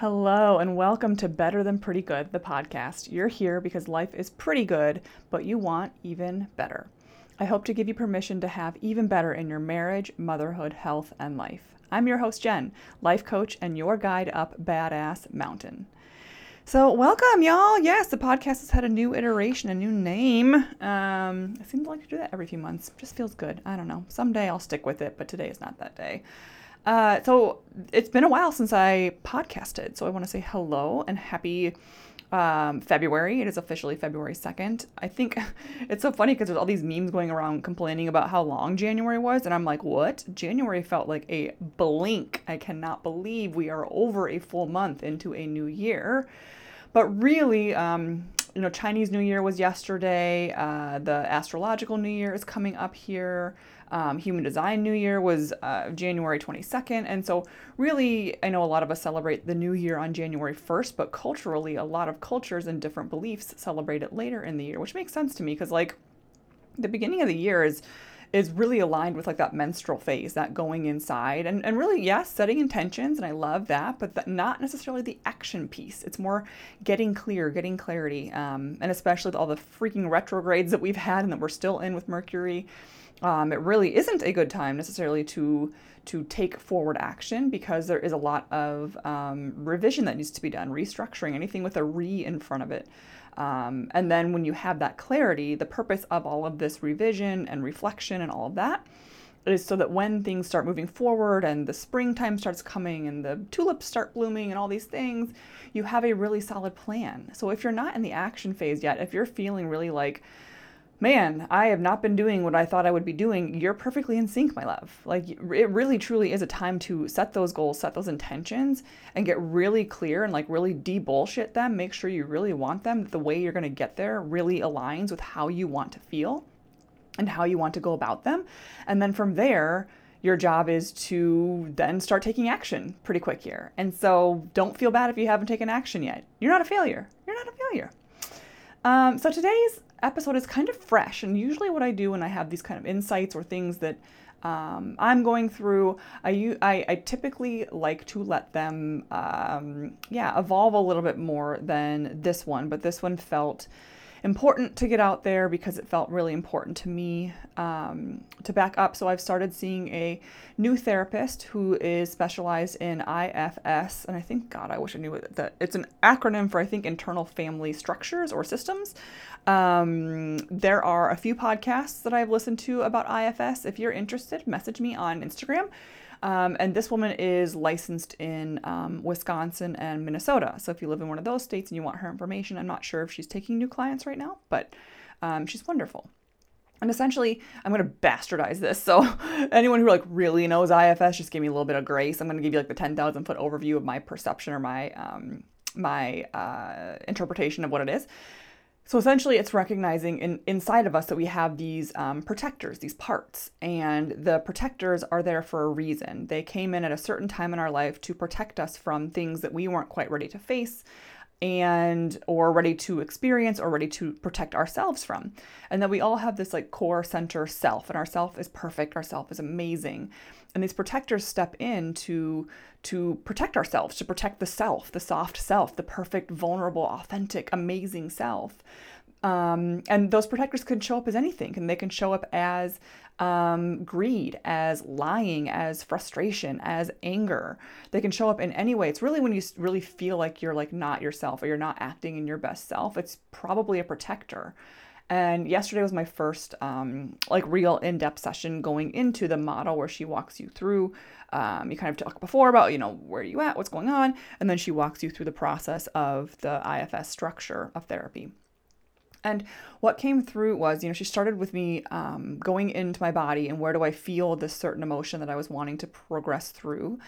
Hello, and welcome to Better Than Pretty Good, the podcast. You're here because life is pretty good, but you want even better. I hope to give you permission to have even better in your marriage, motherhood, health, and life. I'm your host, Jen, life coach and your guide up Badass Mountain. So, welcome, y'all. Yes, the podcast has had a new iteration, a new name. Um, I seem to like to do that every few months. Just feels good. I don't know. Someday I'll stick with it, but today is not that day. Uh, so it's been a while since I podcasted. So I want to say hello and happy um, February. It is officially February 2nd. I think it's so funny because there's all these memes going around complaining about how long January was. And I'm like, what? January felt like a blink. I cannot believe we are over a full month into a new year. But really, um, you know, Chinese New Year was yesterday. Uh, the astrological New Year is coming up here. Um, Human Design New Year was uh, January 22nd. And so, really, I know a lot of us celebrate the new year on January 1st, but culturally, a lot of cultures and different beliefs celebrate it later in the year, which makes sense to me because, like, the beginning of the year is is really aligned with like that menstrual phase, that going inside, and and really yes, setting intentions, and I love that, but that not necessarily the action piece. It's more getting clear, getting clarity, um, and especially with all the freaking retrogrades that we've had and that we're still in with Mercury um, it really isn't a good time necessarily to to take forward action because there is a lot of um, revision that needs to be done, restructuring, anything with a re in front of it. Um, and then when you have that clarity, the purpose of all of this revision and reflection and all of that is so that when things start moving forward and the springtime starts coming and the tulips start blooming and all these things, you have a really solid plan. So if you're not in the action phase yet, if you're feeling really like, man, I have not been doing what I thought I would be doing. You're perfectly in sync, my love. Like, it really truly is a time to set those goals, set those intentions, and get really clear and like really de bullshit them. Make sure you really want them, the way you're going to get there really aligns with how you want to feel and how you want to go about them. And then from there, your job is to then start taking action pretty quick here. And so don't feel bad if you haven't taken action yet. You're not a failure. You're not a failure. Um, so today's episode is kind of fresh. And usually, what I do when I have these kind of insights or things that um, I'm going through, I, I, I, typically like to let them, um, yeah, evolve a little bit more than this one. But this one felt important to get out there because it felt really important to me um, to back up. So I've started seeing a new therapist who is specialized in IFS, and I think God, I wish I knew that it's an acronym for I think internal family structures or systems. Um, there are a few podcasts that I've listened to about IFS. If you're interested, message me on Instagram. Um, and this woman is licensed in um, Wisconsin and Minnesota. So if you live in one of those states and you want her information, I'm not sure if she's taking new clients right now, but um, she's wonderful. And essentially, I'm going to bastardize this. So, anyone who like really knows IFS, just give me a little bit of grace. I'm going to give you like the 10,000 foot overview of my perception or my um, my uh, interpretation of what it is. So essentially, it's recognizing in, inside of us that we have these um, protectors, these parts, and the protectors are there for a reason. They came in at a certain time in our life to protect us from things that we weren't quite ready to face and or ready to experience or ready to protect ourselves from. And that we all have this like core center self and our self is perfect our self is amazing. And these protectors step in to to protect ourselves to protect the self the soft self the perfect vulnerable authentic amazing self. Um, and those protectors can show up as anything and they can show up as um, greed as lying as frustration as anger they can show up in any way it's really when you really feel like you're like not yourself or you're not acting in your best self it's probably a protector and yesterday was my first um, like real in-depth session going into the model where she walks you through. Um, you kind of talked before about you know where are you at, what's going on, and then she walks you through the process of the IFS structure of therapy. And what came through was, you know, she started with me um, going into my body and where do I feel this certain emotion that I was wanting to progress through.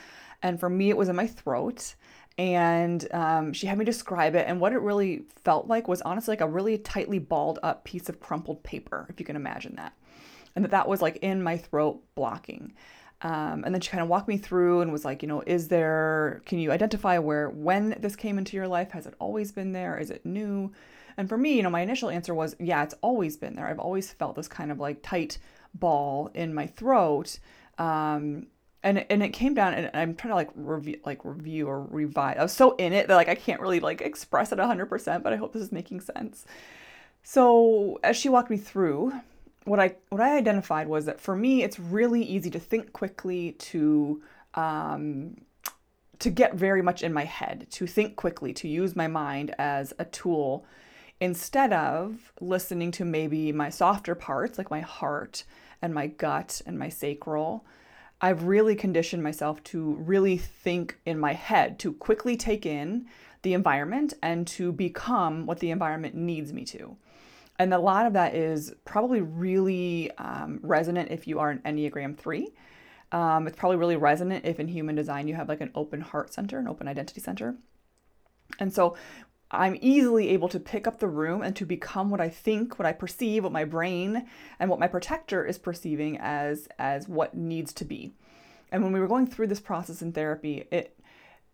And for me, it was in my throat. And um, she had me describe it. And what it really felt like was honestly like a really tightly balled up piece of crumpled paper if you can imagine that. And that that was like in my throat blocking. Um, and then she kind of walked me through and was like you know is there can you identify where when this came into your life? Has it always been there? Is it new and for me you know my initial answer was yeah it's always been there i've always felt this kind of like tight ball in my throat um, and and it came down and I'm trying to like review like review or revise. I was so in it that like I can't really like express it 100%, but I hope this is making sense. So, as she walked me through, what I what I identified was that for me it's really easy to think quickly to um to get very much in my head, to think quickly, to use my mind as a tool instead of listening to maybe my softer parts like my heart and my gut and my sacral I've really conditioned myself to really think in my head, to quickly take in the environment and to become what the environment needs me to. And a lot of that is probably really um, resonant if you are an Enneagram 3. Um, it's probably really resonant if in human design you have like an open heart center, an open identity center. And so I'm easily able to pick up the room and to become what I think, what I perceive, what my brain and what my protector is perceiving as as what needs to be. And when we were going through this process in therapy, it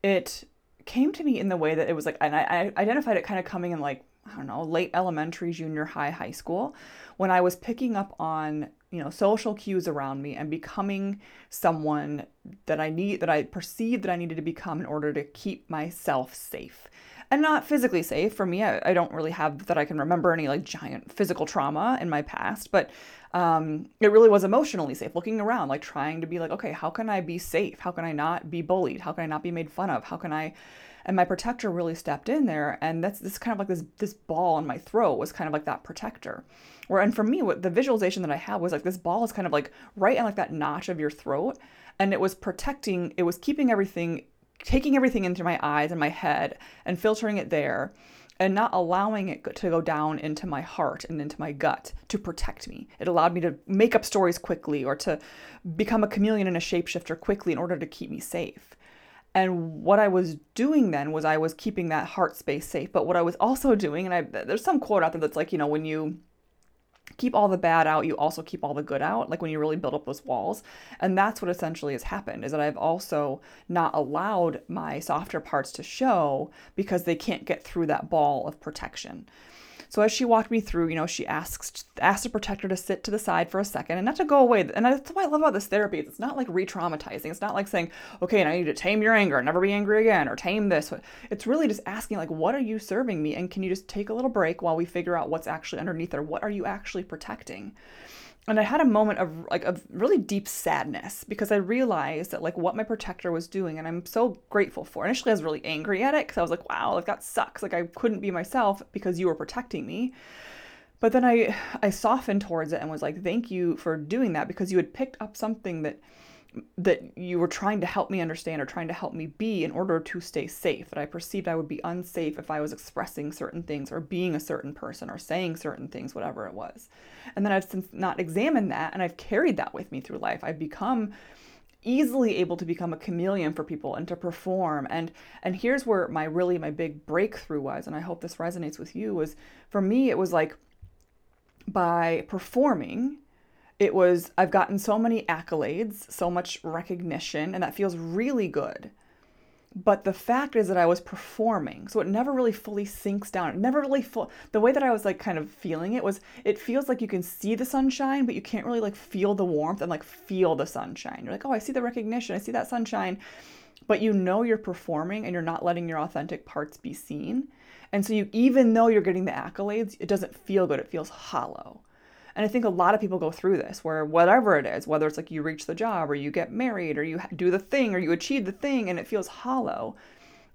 it came to me in the way that it was like, and I, I identified it kind of coming in like I don't know, late elementary, junior high, high school, when I was picking up on you know social cues around me and becoming someone that I need that I perceived that I needed to become in order to keep myself safe and not physically safe for me. I, I don't really have that i can remember any like giant physical trauma in my past but um, it really was emotionally safe looking around like trying to be like okay how can i be safe? How can i not be bullied? How can i not be made fun of? How can i and my protector really stepped in there and that's this kind of like this this ball in my throat was kind of like that protector. Where and for me what the visualization that i had was like this ball is kind of like right in like that notch of your throat and it was protecting it was keeping everything taking everything into my eyes and my head and filtering it there and not allowing it to go down into my heart and into my gut to protect me. It allowed me to make up stories quickly or to become a chameleon and a shapeshifter quickly in order to keep me safe. And what I was doing then was I was keeping that heart space safe. But what I was also doing, and I, there's some quote out there that's like, you know, when you keep all the bad out, you also keep all the good out, like when you really build up those walls. And that's what essentially has happened is that I've also not allowed my softer parts to show because they can't get through that ball of protection. So as she walked me through, you know, she asked asked the protector to sit to the side for a second and not to go away. And that's what I love about this therapy. It's not like re-traumatizing. It's not like saying, okay, now you need to tame your anger, never be angry again, or tame this. It's really just asking, like, what are you serving me? And can you just take a little break while we figure out what's actually underneath there? What are you actually protecting? And I had a moment of like of really deep sadness because I realized that like what my protector was doing, and I'm so grateful for. Initially, I was really angry at it because I was like, "Wow, like that sucks! Like I couldn't be myself because you were protecting me." But then I I softened towards it and was like, "Thank you for doing that because you had picked up something that that you were trying to help me understand or trying to help me be in order to stay safe. That I perceived I would be unsafe if I was expressing certain things or being a certain person or saying certain things, whatever it was. And then I've since not examined that and I've carried that with me through life. I've become easily able to become a chameleon for people and to perform and and here's where my really my big breakthrough was and i hope this resonates with you was for me it was like by performing it was I've gotten so many accolades, so much recognition, and that feels really good. But the fact is that I was performing, so it never really fully sinks down. It never really full. The way that I was like kind of feeling it was, it feels like you can see the sunshine, but you can't really like feel the warmth and like feel the sunshine. You're like, oh, I see the recognition, I see that sunshine, but you know you're performing and you're not letting your authentic parts be seen. And so you, even though you're getting the accolades, it doesn't feel good. It feels hollow. And I think a lot of people go through this where whatever it is, whether it's like you reach the job or you get married or you do the thing or you achieve the thing and it feels hollow.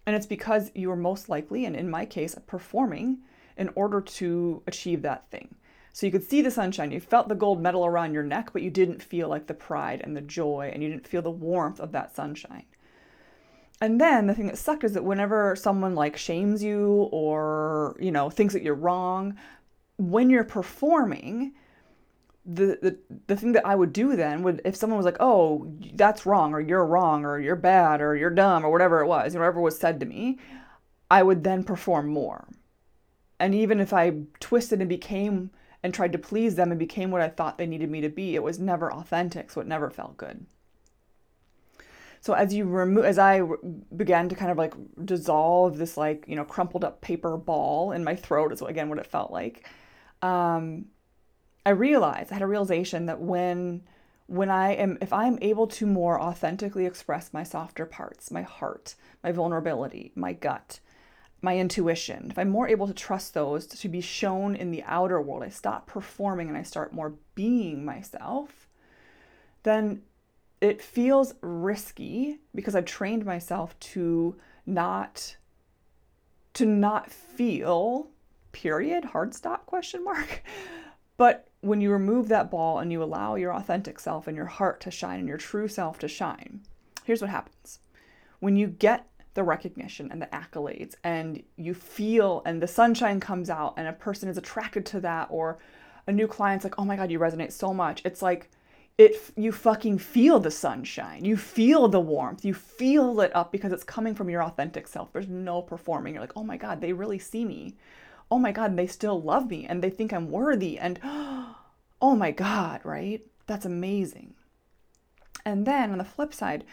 And it's because you are most likely, and in my case, performing in order to achieve that thing. So you could see the sunshine, you felt the gold medal around your neck, but you didn't feel like the pride and the joy and you didn't feel the warmth of that sunshine. And then the thing that sucked is that whenever someone like shames you or, you know, thinks that you're wrong, when you're performing, the, the the thing that I would do then would if someone was like, "Oh, that's wrong," or "You're wrong," or "You're bad," or "You're dumb," or whatever it was, whatever was said to me, I would then perform more. And even if I twisted and became and tried to please them and became what I thought they needed me to be, it was never authentic, so it never felt good. So as you remove, as I began to kind of like dissolve this like you know crumpled up paper ball in my throat is again what it felt like. Um, I realized, I had a realization that when when I am, if I'm able to more authentically express my softer parts, my heart, my vulnerability, my gut, my intuition, if I'm more able to trust those to be shown in the outer world, I stop performing and I start more being myself, then it feels risky because I've trained myself to not to not feel period hard stop question mark but when you remove that ball and you allow your authentic self and your heart to shine and your true self to shine, here's what happens. When you get the recognition and the accolades and you feel and the sunshine comes out and a person is attracted to that or a new client's like, "Oh my god, you resonate so much." It's like it you fucking feel the sunshine. You feel the warmth. You feel it up because it's coming from your authentic self. There's no performing. You're like, "Oh my god, they really see me." Oh my God, they still love me and they think I'm worthy. And oh my God, right? That's amazing. And then on the flip side,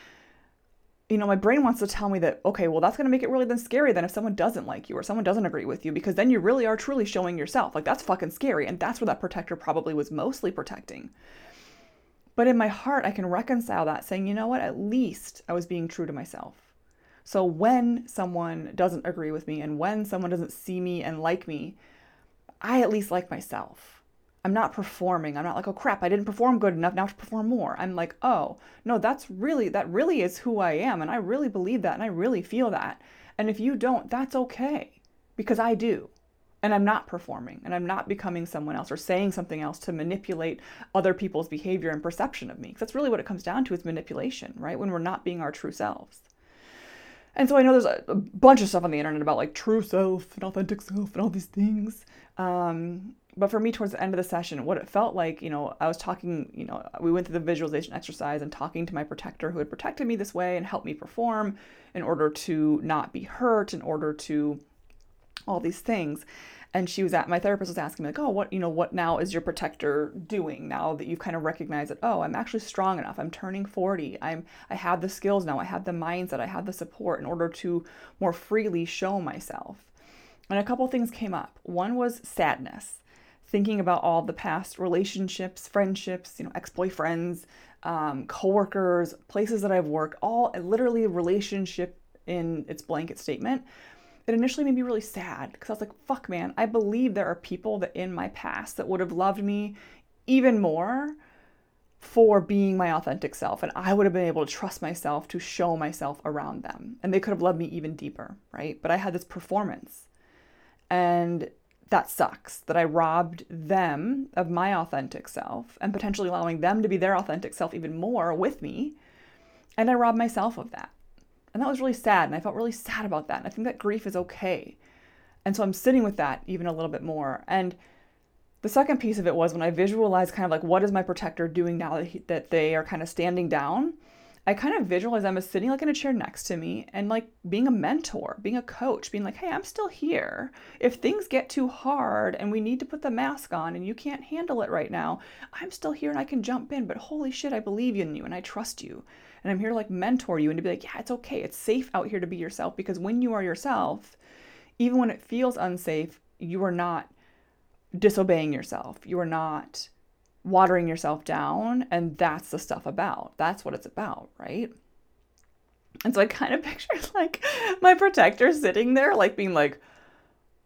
you know, my brain wants to tell me that, okay, well, that's going to make it really then scary then if someone doesn't like you or someone doesn't agree with you, because then you really are truly showing yourself. Like, that's fucking scary. And that's where that protector probably was mostly protecting. But in my heart, I can reconcile that saying, you know what, at least I was being true to myself. So when someone doesn't agree with me and when someone doesn't see me and like me, I at least like myself. I'm not performing. I'm not like, oh crap, I didn't perform good enough. Now to perform more. I'm like, oh, no, that's really, that really is who I am. And I really believe that and I really feel that. And if you don't, that's okay because I do. And I'm not performing and I'm not becoming someone else or saying something else to manipulate other people's behavior and perception of me. Because that's really what it comes down to is manipulation, right? When we're not being our true selves. And so I know there's a, a, bunch of stuff on the internet about like true self and authentic self and all these things. Um, but for me, towards the end of the session, what it felt like, you know, I was talking, you know, we went through the visualization exercise and talking to my protector who had protected me this way and helped me perform in order to not be hurt, in order to all these things and she was at my therapist was asking me like oh what you know what now is your protector doing now that you've kind of recognized that oh i'm actually strong enough. I'm turning 40 i'm i have the skills now. I have the mindset. I have the support in order to more freely show myself. And a couple things came up. One was sadness. Thinking about all the past relationships friendships you know ex-boyfriends um, coworkers places that i've worked all literally relationship in its blanket statement it initially made me really sad because I was like, fuck, man, I believe there are people that in my past that would have loved me even more for being my authentic self. And I would have been able to trust myself to show myself around them. And they could have loved me even deeper, right? But I had this performance. And that sucks that I robbed them of my authentic self and potentially allowing them to be their authentic self even more with me. And I robbed myself of that. And that was really sad. And I felt really sad about that. And I think that grief is okay. And so I'm sitting with that even a little bit more. And the second piece of it was when I visualized kind of like what is my protector doing now that, he, that they are kind of standing down. I kind of visualize them as sitting like in a chair next to me and like being a mentor, being a coach, being like, hey, I'm still here. If things get too hard and we need to put the mask on and you can't handle it right now, I'm still here and I can jump in. But holy shit, I believe in you and I trust you and I'm here to like mentor you and to be like, yeah, it's okay. It's safe out here to be yourself because when you are yourself, even when it feels unsafe, you are not disobeying yourself. You are not watering yourself down. And that's the stuff about. That's what it's about, right? And so I kind of picture like my protector sitting there, like being like,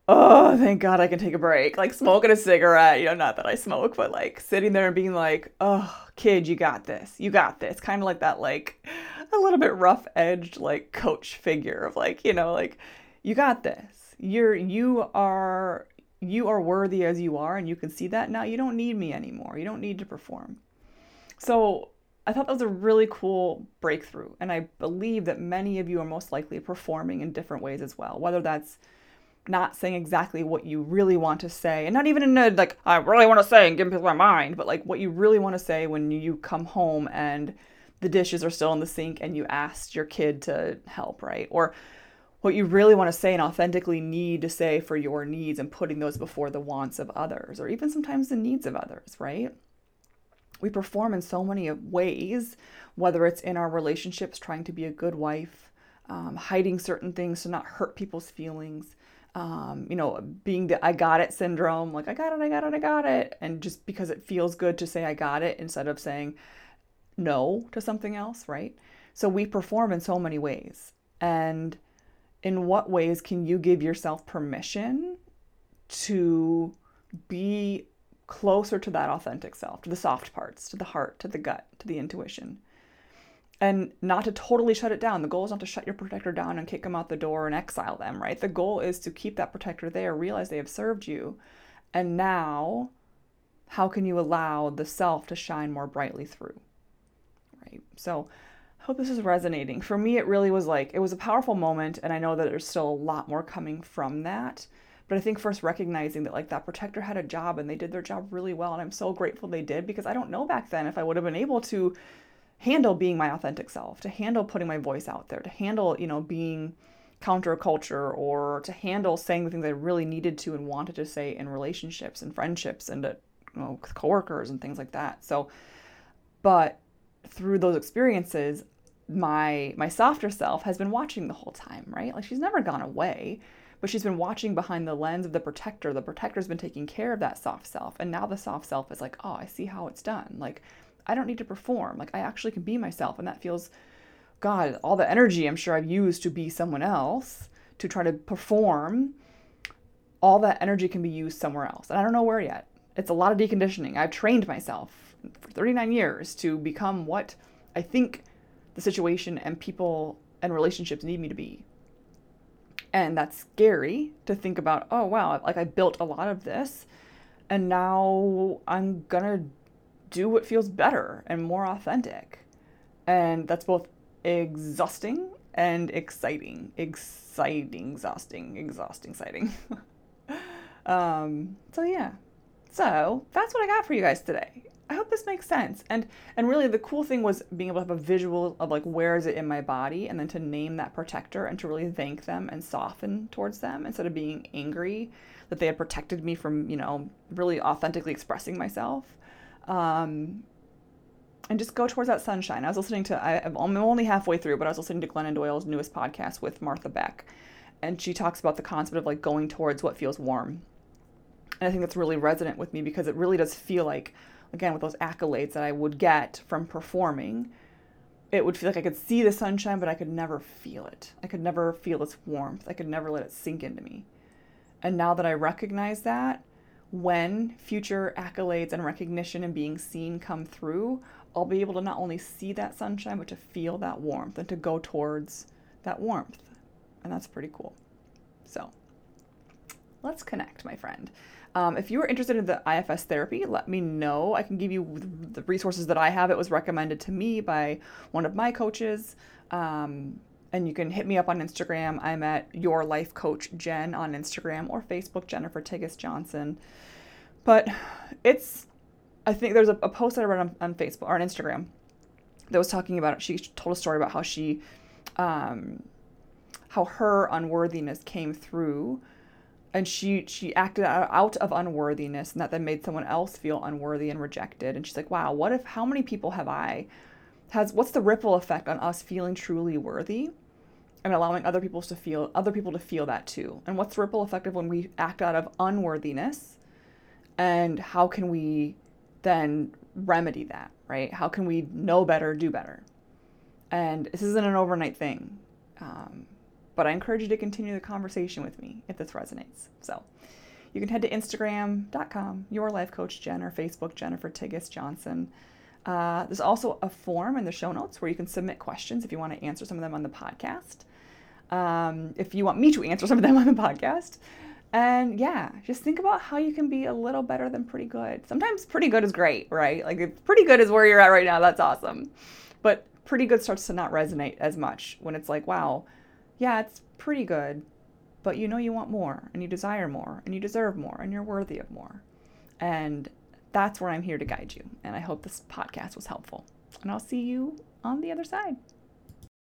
oh, thank God I can take a break. Like smoking a cigarette, you know, not that I smoke, but like sitting there and being like, oh, kid, you got this. You got this. Kind of like that, like a little bit rough edged, like coach figure of like, you know, like, you got this. You're, you are, you are worthy as you are, and you can see that now. You don't need me anymore. You don't need to perform. So I thought that was a really cool breakthrough. And I believe that many of you are most likely performing in different ways as well, whether that's not saying exactly what you really want to say and not even in a like i really want to say and give people my mind but like what you really want to say when you come home and the dishes are still in the sink and you asked your kid to help right? Or what you really want to say and authentically need to say for your needs and putting those before the wants of others or even sometimes the needs of others right? We perform in so many ways whether it's in our relationships trying to be a good wife um, hiding certain things to not hurt people's feelings um, you know, being the I got it syndrome, like I got it, I got it, I got it. And just because it feels good to say I got it instead of saying no to something else, right? So we perform in so many ways. And in what ways can you give yourself permission to be closer to that authentic self, to the soft parts, to the heart, to the gut, to the intuition? And not to totally shut it down. The goal is not to shut your protector down and kick them out the door and exile them, right? The goal is to keep that protector there, realize they have served you. And now, how can you allow the self to shine more brightly through? Right? So, I hope this is resonating. For me, it really was like, it was a powerful moment, and I know that there's still a lot more coming from that. But I think first recognizing that, like, that protector had a job and they did their job really well. And I'm so grateful they did because I don't know back then if I would have been able to handle being my authentic self, to handle putting my voice out there, to handle, you know, being counterculture or to handle saying the things I really needed to and wanted to say in relationships and friendships and to, you know, coworkers and things like that. So, but through those experiences, my my softer self has been watching the whole time, right? Like she's never gone away, but she's been watching behind the lens of the protector. The protector's been taking care of that soft self, and now the soft self is like, "Oh, I see how it's done." Like I don't need to perform. Like I actually can be myself, and that feels god, all the energy I'm sure I've used to be someone else, to try to perform, all that energy can be used somewhere else. And I don't know where yet. It's a lot of deconditioning. I've trained myself for 39 years to become what I think the situation and people and relationships need me to be. And that's scary to think about, oh, wow, like I built a lot of this and now I'm gonna do what feels better and more authentic. And that's both exhausting and exciting. Exciting, exhausting, exhausting, exciting. um, so yeah. So that's what I got for you guys today. I hope this makes sense. And and really the cool thing was being able to have a visual of like where is it in my body and then to name that protector and to really thank them and soften towards them instead of being angry that they had protected me from, you know, really authentically expressing myself. Um, and just go towards that sunshine. I was listening to, I, I'm only halfway through, but I was listening to Glennon Doyle's newest podcast with Martha Beck. And she talks about the concept of like going towards what feels warm. And I think that's really resonant with me because it really does feel like again with those accolades that I would get from performing, it would feel like I could see the sunshine, but I could never feel it. I could never feel its warmth. I could never let it sink into me. And now that I recognize that, when future accolades and recognition and being seen come through, I'll be able to not only see that sunshine, but to feel that warmth and to go towards that warmth. And that's pretty cool. So let's connect, my friend. Um, if you are interested in the IFS therapy, let me know. I can give you the resources that I have. It was recommended to me by one of my coaches. Um, and you can hit me up on Instagram. I'm at Your Life Coach Jen on Instagram or Facebook, Jennifer Tiggis Johnson. But it's, I think there's a, a post that I read on, on, Facebook or on Instagram that was talking about. She told a story about how she, um, how her unworthiness came through and she she acted out of unworthiness and that then made someone else feel unworthy and rejected and she's like wow what if how many people have i has what's the ripple effect on us feeling truly worthy and allowing other people to feel other people to feel that too and what's the ripple effect of when we act out of unworthiness and how can we then remedy that right how can we know better do better and this isn't an overnight thing um, but I encourage you to continue the conversation with me if this resonates. So you can head to Instagram.com, Your Life Coach Jen, or Facebook, Jennifer Tiggis Johnson. Uh, there's also a form in the show notes where you can submit questions if you want to answer some of them on the podcast. Um, if you want me to answer some of them on the podcast. And yeah, just think about how you can be a little better than pretty good. Sometimes pretty good is great, right? Like pretty good is where you're at right now, that's awesome. But pretty good starts to not resonate as much when it's like, wow, yeah, it's pretty good, but you know you want more and you desire more and you deserve more and you're worthy of more. And that's where I'm here to guide you. And I hope this podcast was helpful. And I'll see you on the other side.